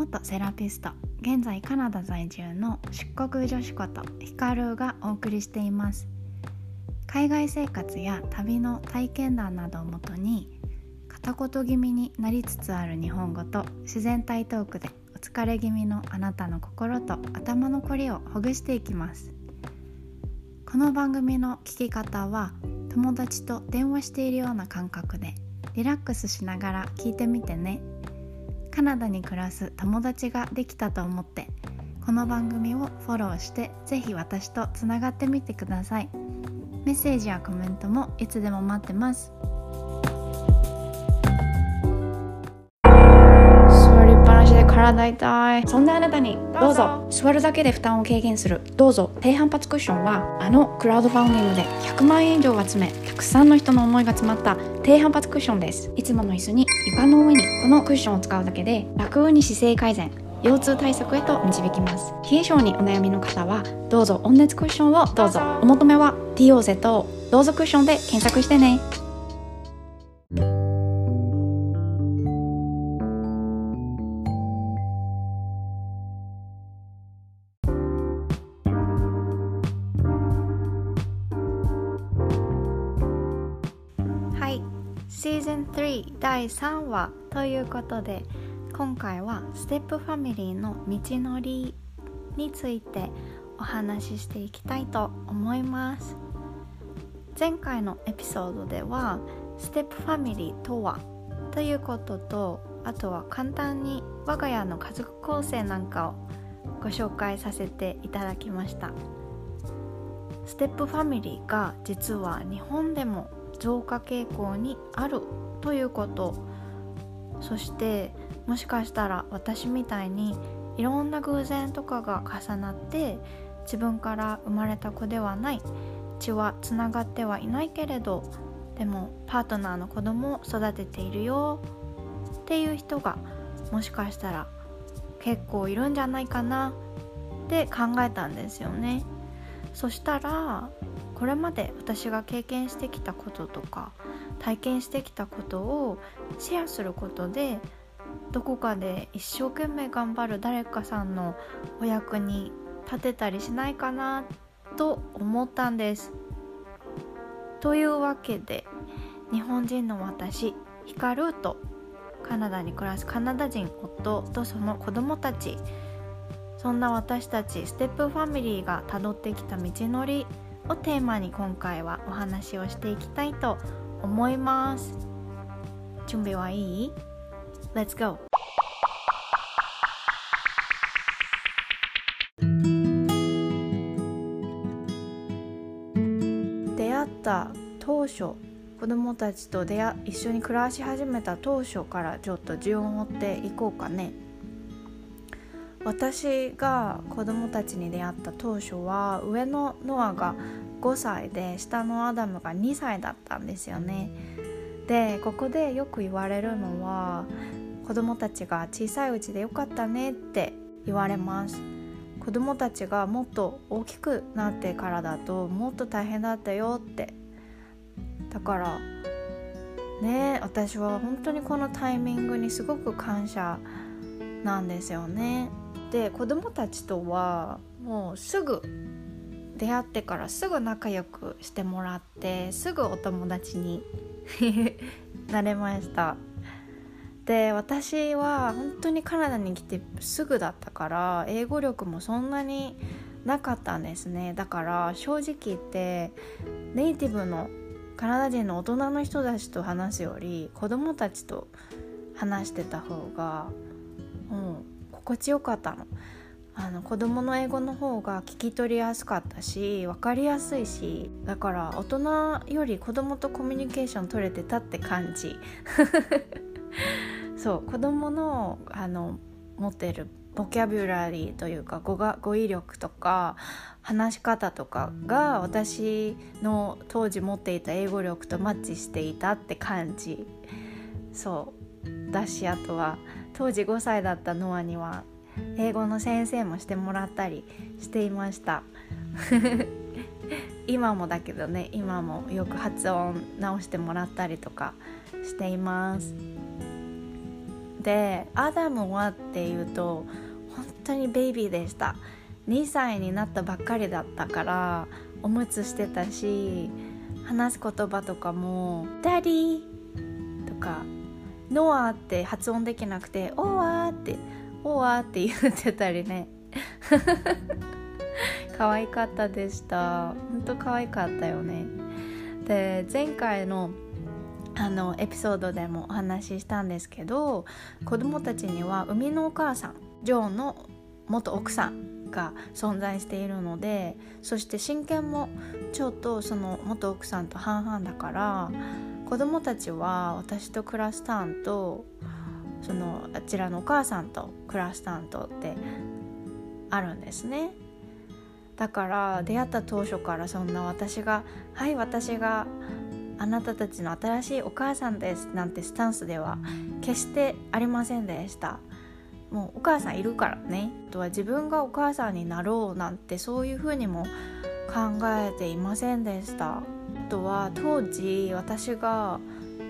元セラピスト現在カナダ在住の出国女子ことヒカルがお送りしています。海外生活や旅の体験談などをもとに片言気味になりつつある日本語と自然体トークでお疲れ気味のあなたの心と頭のこりをほぐしていきます。この番組の聞き方は友達と電話しているような感覚でリラックスしながら聞いてみてね。カナダに暮らす友達ができたと思ってこの番組をフォローしてぜひ私とつながってみてください。メッセージやコメントもいつでも待ってます。体痛いそんなあなたにどうぞ。座るだけで負担を軽減する。どうぞ。低反発クッションはあのクラウドファンディングで100万円以上集めたくさんの人の思いが詰まった低反発クッションです。いつもの椅子に床の上にこのクッションを使うだけで楽に姿勢改善腰痛対策へと導きます。冷え性にお悩みの方はどうぞ。温熱クッションをどうぞ。お求めは DOZ どうぞクッションで検索してねシーズン3第3話ということで今回はステップファミリーの道のりについてお話ししていきたいと思います。前回のエピソードではステップファミリーとはということとあとは簡単に我が家の家族構成なんかをご紹介させていただきました。ステップファミリーが実は日本でも増加傾向にあるということ。そしてもしかしたら私みたいにいろんな偶然とかが重なって自分から生まれた子ではない。血はつながってはいないけれどでもパートナーの子供を育てているよ。っていう人がもしかしたら結構いるんじゃないかな。って考えたんですよね。そしたらこれまで私が経験してきたこととか体験してきたことをシェアすることでどこかで一生懸命頑張る誰かさんのお役に立てたりしないかなと思ったんです。というわけで日本人の私ヒカルーとカナダに暮らすカナダ人夫とその子供たちそんな私たちステップファミリーがたどってきた道のりをテーマに今回はお話をしていきたいと思います。準備はいい？Let's go! 出会った当初子供たちと出会一緒に暮らし始めた当初からちょっと順を追っていこうかね。私が子供たちに出会った当初は上のノアが5歳で下のアダムが2歳だったんですよね。でここでよく言われるのは子供たちが小さいうちでよかったねって言われます。子供たちがもっと大きくなってからだともっと大変だったよって。だからね私は本当にこのタイミングにすごく感謝なんですよね。で子供たちとはもうすぐ出会ってからすぐ仲良くしてもらってすぐお友達に なれました。で私は本当にカナダに来てすぐだったから英語力もそんなになかったんですね。だから正直言ってネイティブのカナダ人の大人の人たちと話すより子供たちと話してた方が、うん、心地よかったの。あの子供の英語の方が聞き取りやすかったし分かりやすいしだから大人より子供とコミュニケーション取れてたって感じ。そう子供のあの持ってるボキャブラリーというか語が語彙力とか話し方とかが私の当時持っていた英語力とマッチしていたって感じ。そう。だしあとは当時5歳だったノアには英語の先生もしてもらったりしていました。今もだけどね今もよく発音直してもらったりとかしています。でアダムはっていうと本当にベイビーでした。2歳になったばっかりだったからおむつしてたし話す言葉とかも「Daddy」とか「ノア」って発音できなくて「オア」って「オア」って言ってたりね。可愛かったでした。本当可愛かったよね。で前回のあのエピソードでもお話ししたんですけど子供たちには生みのお母さんジョーの元奥さんが存在しているのでそして親権もちょっとその元奥さんと半々だから子供たちは私とクラスタンとそのあちらのお母さんとクラスタントってあるんですね。だから出会った当初からそんな私が「はい私があなたたちの新しいお母さんです」なんてスタンスでは決してありませんでした。もうお母さんいるからね。あとは自分がお母さんになろうなんてそういうふうにも考えていませんでした。あとは当時私が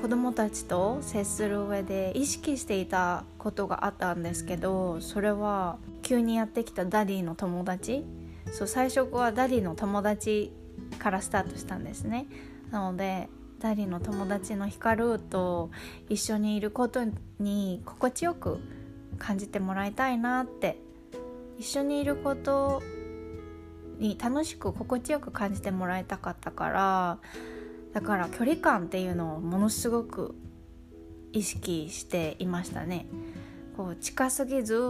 子供たちと接する上で意識していたことがあったんですけどそれは急にやってきた Daddy の友達。そう最初は Daddy の友達からスタートしたんですね。なので Daddy の友達のヒカルと一緒にいることに心地よく感じてもらいたいなって。一緒にいることに楽しく心地よく感じてもらいたかったからだから距離感っていうのをものすごく意識していましたね。こう近すぎず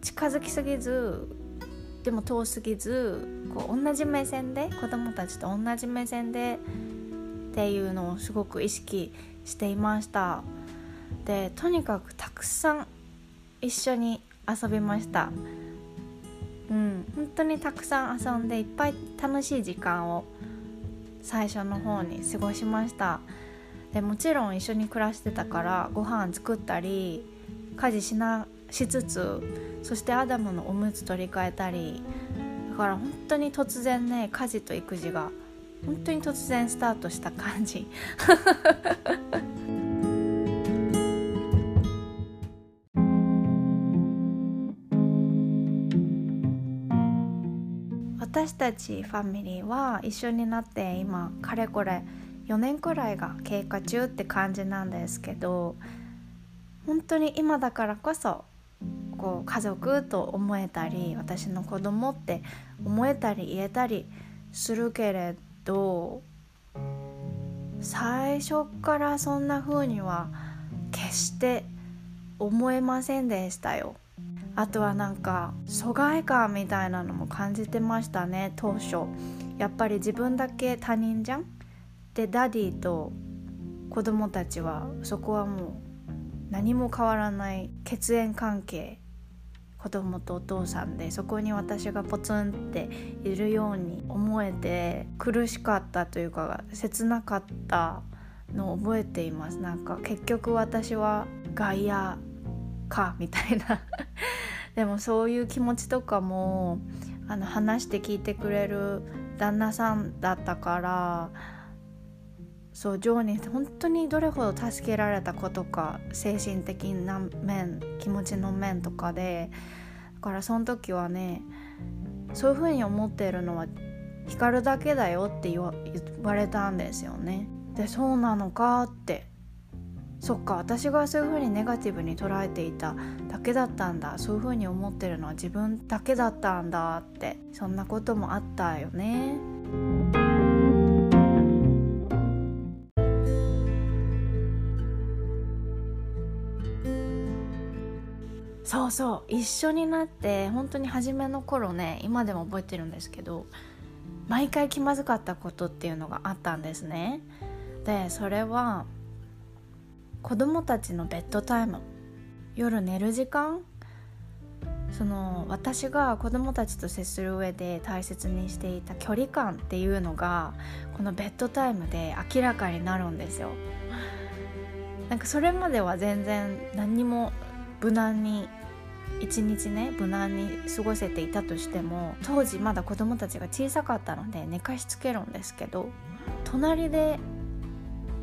近づきすぎずでも遠すぎずこう同じ目線で子供たちと同じ目線でっていうのをすごく意識していました。でとにかくたくさん一緒に遊びました。うん。本当にたくさん遊んでいっぱい楽しい時間を最初の方に過ごしました。でもちろん一緒に暮らしてたからご飯作ったり家事しなしつつそしてアダムのおむつ取り替えたり。だから本当に突然ね家事と育児が本当に突然スタートした感じ。私たちファミリーは一緒になって今かれこれ4年くらいが経過中って感じなんですけど本当に今だからこそこう家族と思えたり私の子供って思えたり言えたりするけれど最初からそんな風には決して思えませんでしたよ。あとはなんか疎外感みたいなのも感じてましたね当初。やっぱり自分だけ他人じゃん？で Daddy と子供たちはそこはもう何も変わらない血縁関係子供とお父さんでそこに私がポツンっているように思えて苦しかったというか切なかったのを覚えています。なんか結局私は外野かみたいな でもそういう気持ちとかもあの話して聞いてくれる旦那さんだったからそうジョーに本当にどれほど助けられたことか精神的な面気持ちの面とかでだからその時はねそういうふうに思っているのは光るだけだよって言われたんですよね。でそうなのかってそっか私がそういうふうにネガティブに捉えていただけだったんだ。そういうふうに思ってるのは自分だけだったんだって。そんなこともあったよね。そうそう。一緒になって本当に初めの頃ね今でも覚えてるんですけど毎回気まずかったことっていうのがあったんですね。でそれは子供たちのベッドタイム。夜寝る時間？その私が子供たちと接する上で大切にしていた距離感っていうのがこのベッドタイムで明らかになるんですよ。なんかそれまでは全然何にも無難に一日ね無難に過ごせていたとしても当時まだ子供たちが小さかったので寝かしつけるんですけど隣で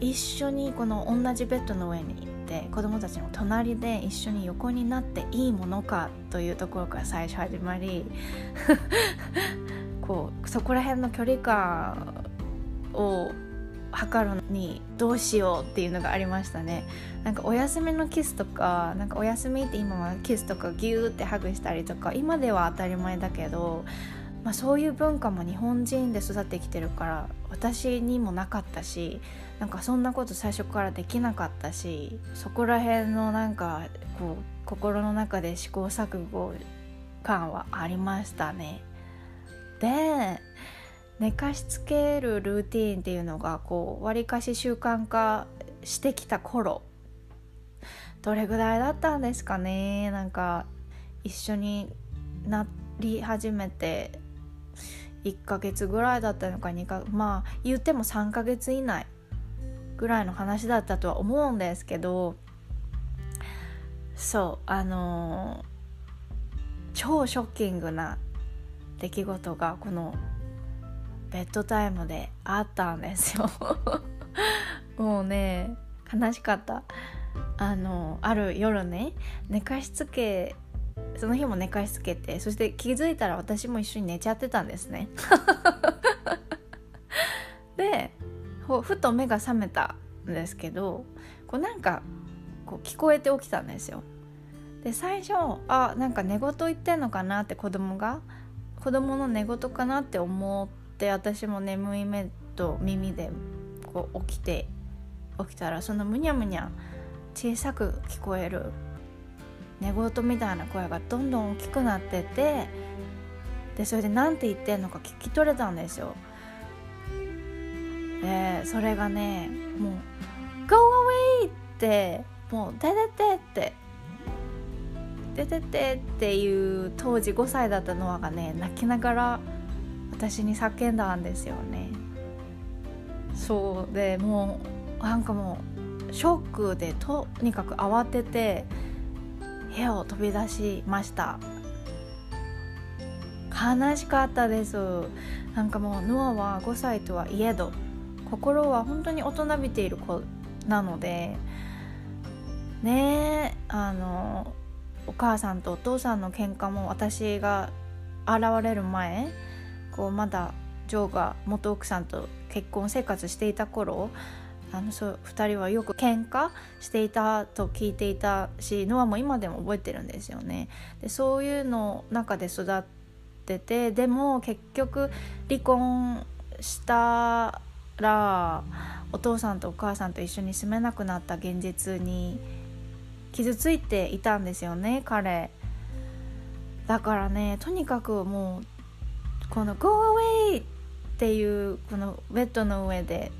一緒にこの同じベッドの上に行って子供たちの隣で一緒に横になっていいものかというところから最初始まり こうそこら辺の距離感を測るのにどうしようっていうのがありましたね。なんかお休みのキスとかなんかお休みって今はキスとかギューってハグしたりとか今では当たり前だけどまあ、そういう文化も日本人で育ってきてるから私にもなかったしなんかそんなこと最初からできなかったしそこら辺のなんかこう心の中で試行錯誤感はありましたね。で寝かしつけるルーティーンっていうのがこうわりかし習慣化してきた頃どれぐらいだったんですかね？なんか一緒になり始めて1ヶ月ぐらいだったのか2かまあ言っても3ヶ月以内ぐらいの話だったとは思うんですけどそうあのー、超ショッキングな出来事がこのベッドタイムであったんですよ。もうね悲しかった。あのある夜ね寝かしつけその日も寝かしつけてそして気づいたら私も一緒に寝ちゃってたんですね。ふと目が覚めたんですけどこうなんかこう聞こえて起きたんですよで最初あなんか寝言言ってんのかなって子供が子供の寝言かなって思って私も眠い目と耳でこう起きて起きたらそのむにゃむにゃ小さく聞こえる寝言みたいな声がどんどん大きくなっててでそれで何て言ってんのか聞き取れたんですよ。でそれがねもう「Go away!」ってもう「出てて!」って「出てて!」っていう当時5歳だったノアがね泣きながら私に叫んだんですよね。そうでもうなんかもうショックでとにかく慌てて部屋を飛び出しました悲しかったですなんかもうノアは5歳とはいえど心は本当に大人びている子なのでねあのお母さんとお父さんの喧嘩も私が現れる前こうまだジョーが元奥さんと結婚生活していた頃あのそう2人はよく喧嘩していたと聞いていたしノアも今でも覚えてるんですよね。でそういうの中で育っててでも結局離婚したらお父さんとお母さんと一緒に住めなくなった現実に傷ついていたんですよね彼。だからねとにかくもうこの「Go away!」っていうこのベッドの上で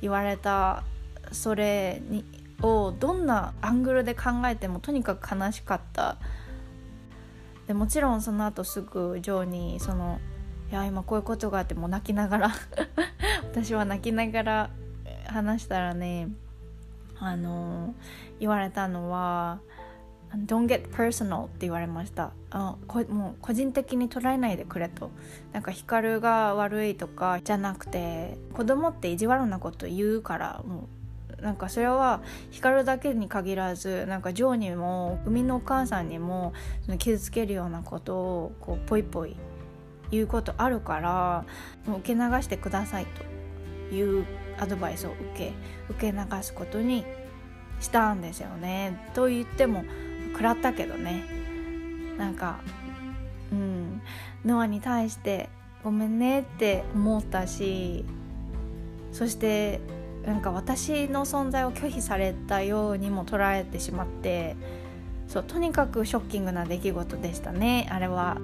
言われたそれにをどんなアングルで考えてもとにかく悲しかったでもちろんその後すぐジョーにその「いや今こういうことがあってもう泣きながら私は泣きながら話したらねあの言われたのは Don't get personal って言われました。あこもう個人的に捉えないでくれと。なんか光が悪いとかじゃなくて子供って意地悪なこと言うからもうなんかそれは光だけに限らずなんかジョーにも生みのお母さんにも傷つけるようなことをこうポイポイ言うことあるからもう受け流してくださいと。いうアドバイスを受け受け流すことにしたんですよね。と言っても食らったけどねなんかうんノアに対してごめんねって思ったしそしてなんか私の存在を拒否されたようにも捉えてしまってそうとにかくショッキングな出来事でしたねあれは。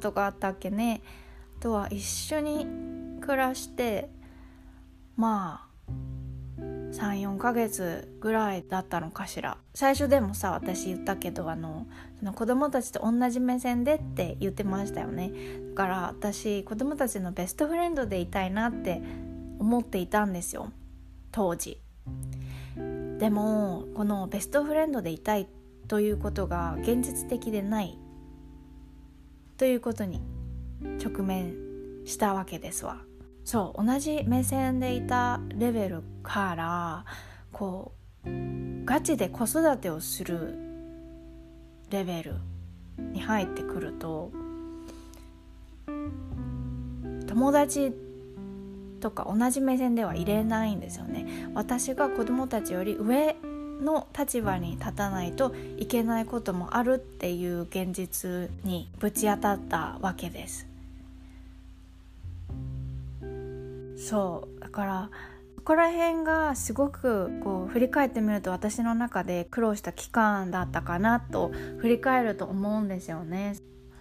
ことがあったっけね。とは一緒に暮らしてまあ34ヶ月ぐらいだったのかしら。最初でもさ私言ったけどあのその子供たちと同じ目線でって言ってましたよね。だから私子供たちのベストフレンドでいたいなって思っていたんですよ。当時。でもこのベストフレンドでいたいということが現実的でない。ということに直面したわけですわ。そう同じ目線でいたレベルからこうガチで子育てをするレベルに入ってくると友達とか同じ目線では入れないんですよね。私が子供たちより上の立場に立たないといけないこともあるっていう現実にぶち当たったわけですそうだからここら辺がすごくこう振り返ってみると私の中で苦労した期間だったかなと振り返ると思うんですよね。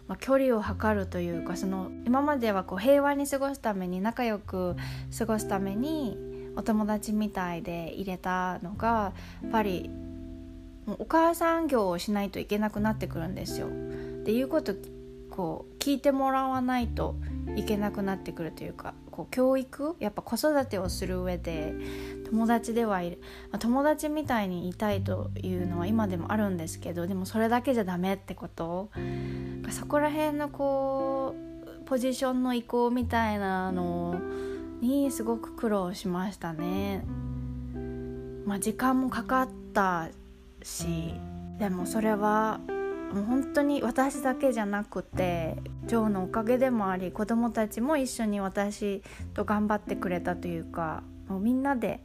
まあ、距離を測るというかその今まではこう平和に過ごすために仲良く過ごすためにお友達みたいで入れたのがやっぱりお母さん業をしないといけなくなってくるんですよ。っていうことこう聞いてもらわないといけなくなってくるというかこう教育やっぱ子育てをする上で友達ではいる、ま、友達みたいにいたいというのは今でもあるんですけどでもそれだけじゃダメってことそこら辺のこうポジションの移行みたいなのをにすごく苦労しましたね。まあ、時間もかかったしでもそれはもう本当に私だけじゃなくてジョーのおかげでもあり子供たちも一緒に私と頑張ってくれたというかもうみんなで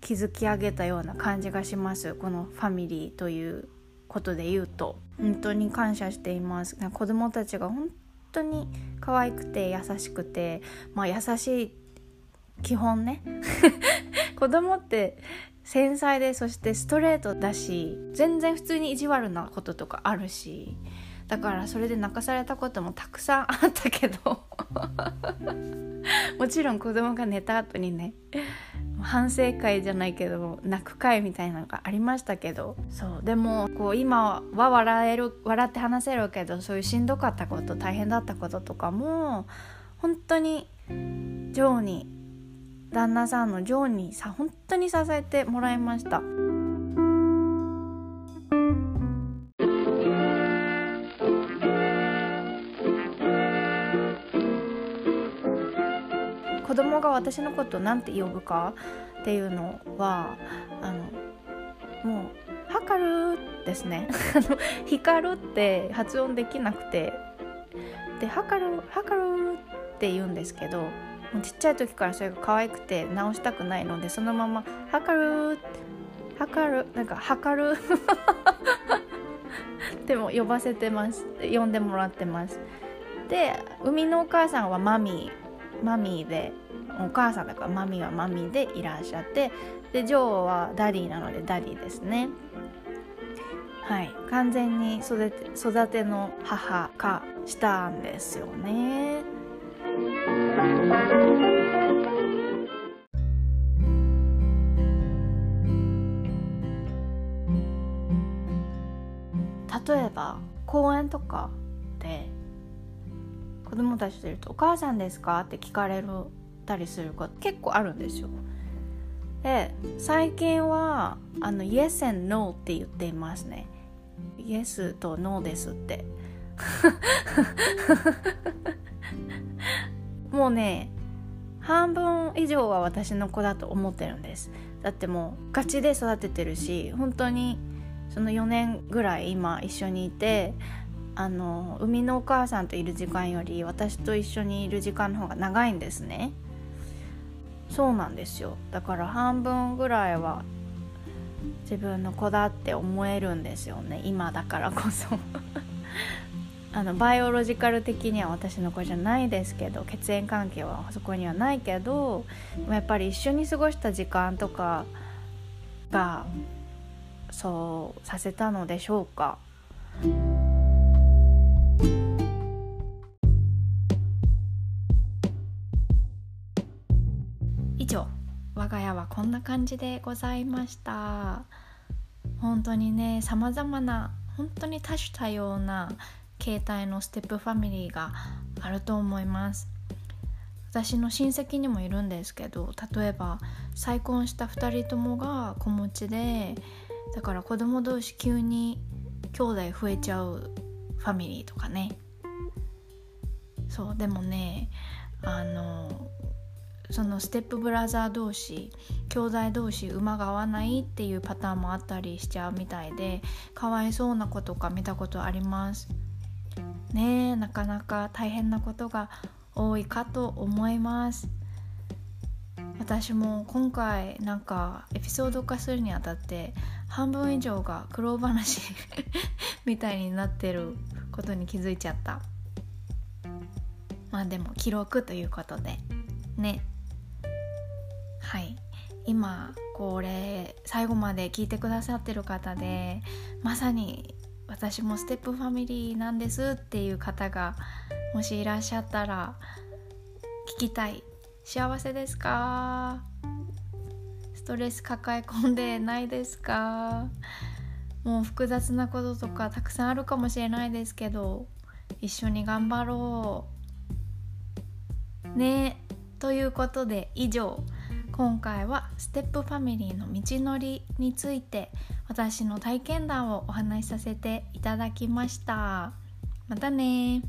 築き上げたような感じがしますこのファミリーということで言うと本当に感謝しています子供たちが本当に可愛くて優しくてまあ優しい基本ね。子供って繊細でそしてストレートだし全然普通に意地悪なこととかあるしだからそれで泣かされたこともたくさんあったけど もちろん子供が寝た後にね反省会じゃないけど泣く会みたいなのがありましたけどそうでもこう今は笑える笑って話せるけどそういうしんどかったこと大変だったこととかも本当にジョーに旦那さんのジョーにさ本当に支えてもらいました。子供が私のことを何て呼ぶかっていうのはあのもう「はかる」ですね「光る」って発音できなくて。で「はかるはかる」って言うんですけどちっちゃい時からそれが可愛くて直したくないのでそのまま「はかる」「はかる」なんか「はかる」でも呼ばせてます。呼んでもらってます。で生みのお母さんは Mommy Mommy でお母さんだから Mommy は Mommy でいらっしゃってでジョーは Daddy なので Daddy ですね。はい。完全に育て育ての母化したんですよね。例えば公園とかで子供たちといると「お母さんですか?」って聞かれるたりすること結構あるんですよ。で最近はあの「Yes and No」って言っていますね。Yes と No ですってもうね半分以上は私の子だと思ってるんです。だってもうガチで育ててるし本当にその4年ぐらい今一緒にいてあの生みのお母さんといる時間より私と一緒にいる時間の方が長いんですね。そうなんですよ。だから半分ぐらいは自分の子だって思えるんですよね。今だからこそ。あのバイオロジカル的には私の子じゃないですけど血縁関係はそこにはないけどやっぱり一緒に過ごした時間とかがそうさせたのでしょうか。以上我が家はこんな感じでございました本当にねさまざまな本当に多種多様な携帯のステップファミリーがあると思います。私の親戚にもいるんですけど例えば再婚した2人ともが子持ちでだから子供同士急に兄弟増えちゃうファミリーとかね。そうでもねあのそのステップブラザー同士兄弟同士馬が合わないっていうパターンもあったりしちゃうみたいでかわいそうな子とか見たことあります。ねなかなか大変なことが多いかと思います。私も今回なんかエピソード化するにあたって半分以上が苦労話 みたいになってることに気づいちゃった。まあでも記録ということで。ね。はい。今これ最後まで聞いてくださってる方でまさに私もステップファミリーなんですっていう方がもしいらっしゃったら聞きたい。幸せですか？ストレス抱え込んでないですか？もう複雑なこととかたくさんあるかもしれないですけど一緒に頑張ろう。ね。ということで以上。今回はステップファミリーの道のりについて私の体験談をお話しさせていただきました。またね。